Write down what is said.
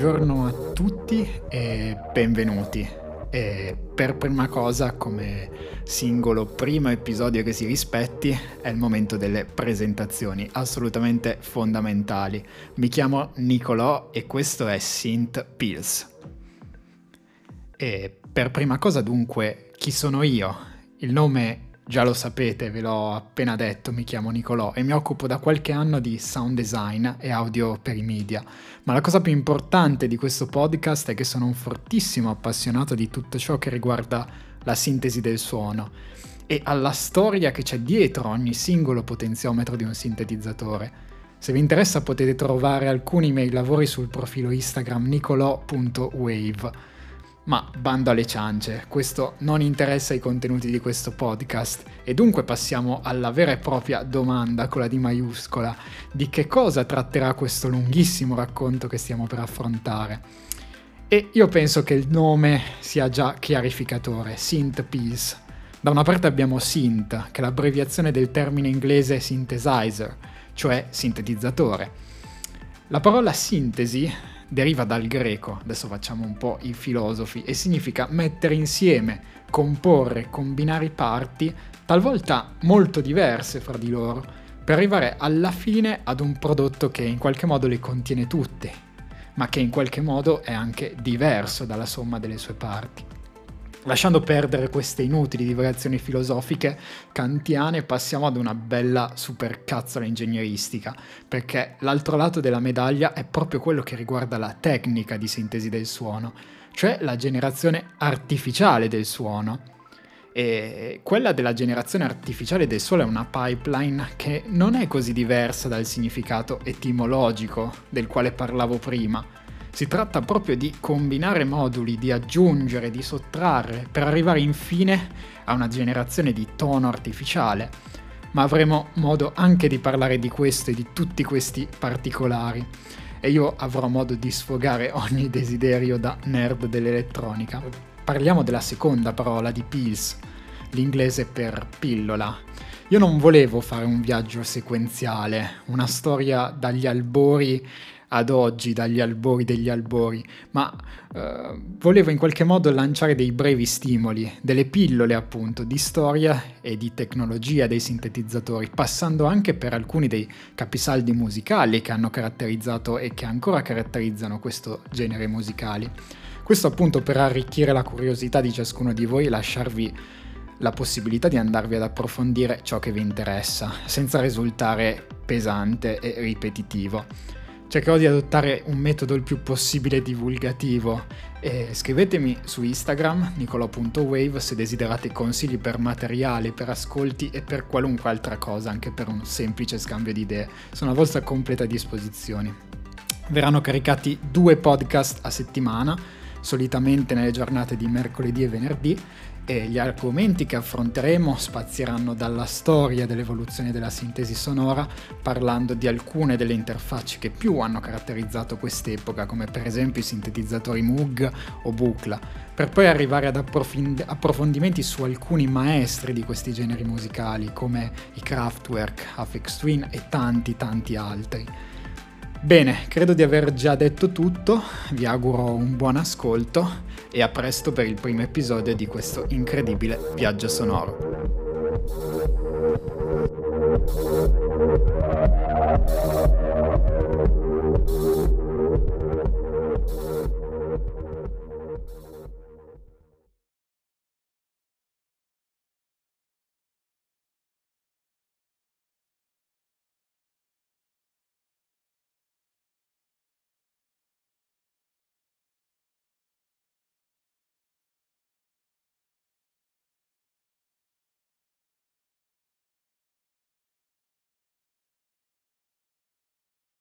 buongiorno a tutti e benvenuti. E per prima cosa, come singolo primo episodio che si rispetti, è il momento delle presentazioni, assolutamente fondamentali. Mi chiamo Nicolò e questo è Synth Pills. E per prima cosa dunque, chi sono io? Il nome Già lo sapete, ve l'ho appena detto, mi chiamo Nicolò e mi occupo da qualche anno di sound design e audio per i media. Ma la cosa più importante di questo podcast è che sono un fortissimo appassionato di tutto ciò che riguarda la sintesi del suono e alla storia che c'è dietro ogni singolo potenziometro di un sintetizzatore. Se vi interessa potete trovare alcuni miei lavori sul profilo Instagram nicolò.wave ma bando alle ciance, questo non interessa i contenuti di questo podcast e dunque passiamo alla vera e propria domanda con la D maiuscola di che cosa tratterà questo lunghissimo racconto che stiamo per affrontare. E io penso che il nome sia già chiarificatore, Synth Piece. Da una parte abbiamo synth, che è l'abbreviazione del termine inglese synthesizer, cioè sintetizzatore. La parola sintesi deriva dal greco, adesso facciamo un po' i filosofi, e significa mettere insieme, comporre, combinare parti, talvolta molto diverse fra di loro, per arrivare alla fine ad un prodotto che in qualche modo le contiene tutte, ma che in qualche modo è anche diverso dalla somma delle sue parti. Lasciando perdere queste inutili divagazioni filosofiche kantiane, passiamo ad una bella supercazzola ingegneristica, perché l'altro lato della medaglia è proprio quello che riguarda la tecnica di sintesi del suono, cioè la generazione artificiale del suono. E quella della generazione artificiale del suono è una pipeline che non è così diversa dal significato etimologico del quale parlavo prima si tratta proprio di combinare moduli, di aggiungere, di sottrarre, per arrivare infine a una generazione di tono artificiale. Ma avremo modo anche di parlare di questo e di tutti questi particolari. E io avrò modo di sfogare ogni desiderio da nerd dell'elettronica. Parliamo della seconda parola di pills, l'inglese per pillola. Io non volevo fare un viaggio sequenziale, una storia dagli albori ad oggi dagli albori degli albori, ma eh, volevo in qualche modo lanciare dei brevi stimoli, delle pillole appunto di storia e di tecnologia dei sintetizzatori, passando anche per alcuni dei capisaldi musicali che hanno caratterizzato e che ancora caratterizzano questo genere musicale. Questo appunto per arricchire la curiosità di ciascuno di voi e lasciarvi la possibilità di andarvi ad approfondire ciò che vi interessa, senza risultare pesante e ripetitivo cercherò di adottare un metodo il più possibile divulgativo e scrivetemi su Instagram nicolo.wave se desiderate consigli per materiali, per ascolti e per qualunque altra cosa, anche per un semplice scambio di idee. Sono a vostra completa disposizione. Verranno caricati due podcast a settimana, solitamente nelle giornate di mercoledì e venerdì, e gli argomenti che affronteremo spazieranno dalla storia dell'evoluzione della sintesi sonora, parlando di alcune delle interfacce che più hanno caratterizzato quest'epoca, come per esempio i sintetizzatori Moog o Bucla, per poi arrivare ad approfond- approfondimenti su alcuni maestri di questi generi musicali, come i Kraftwerk, Afex Twin e tanti tanti altri. Bene, credo di aver già detto tutto, vi auguro un buon ascolto e a presto per il primo episodio di questo incredibile viaggio sonoro.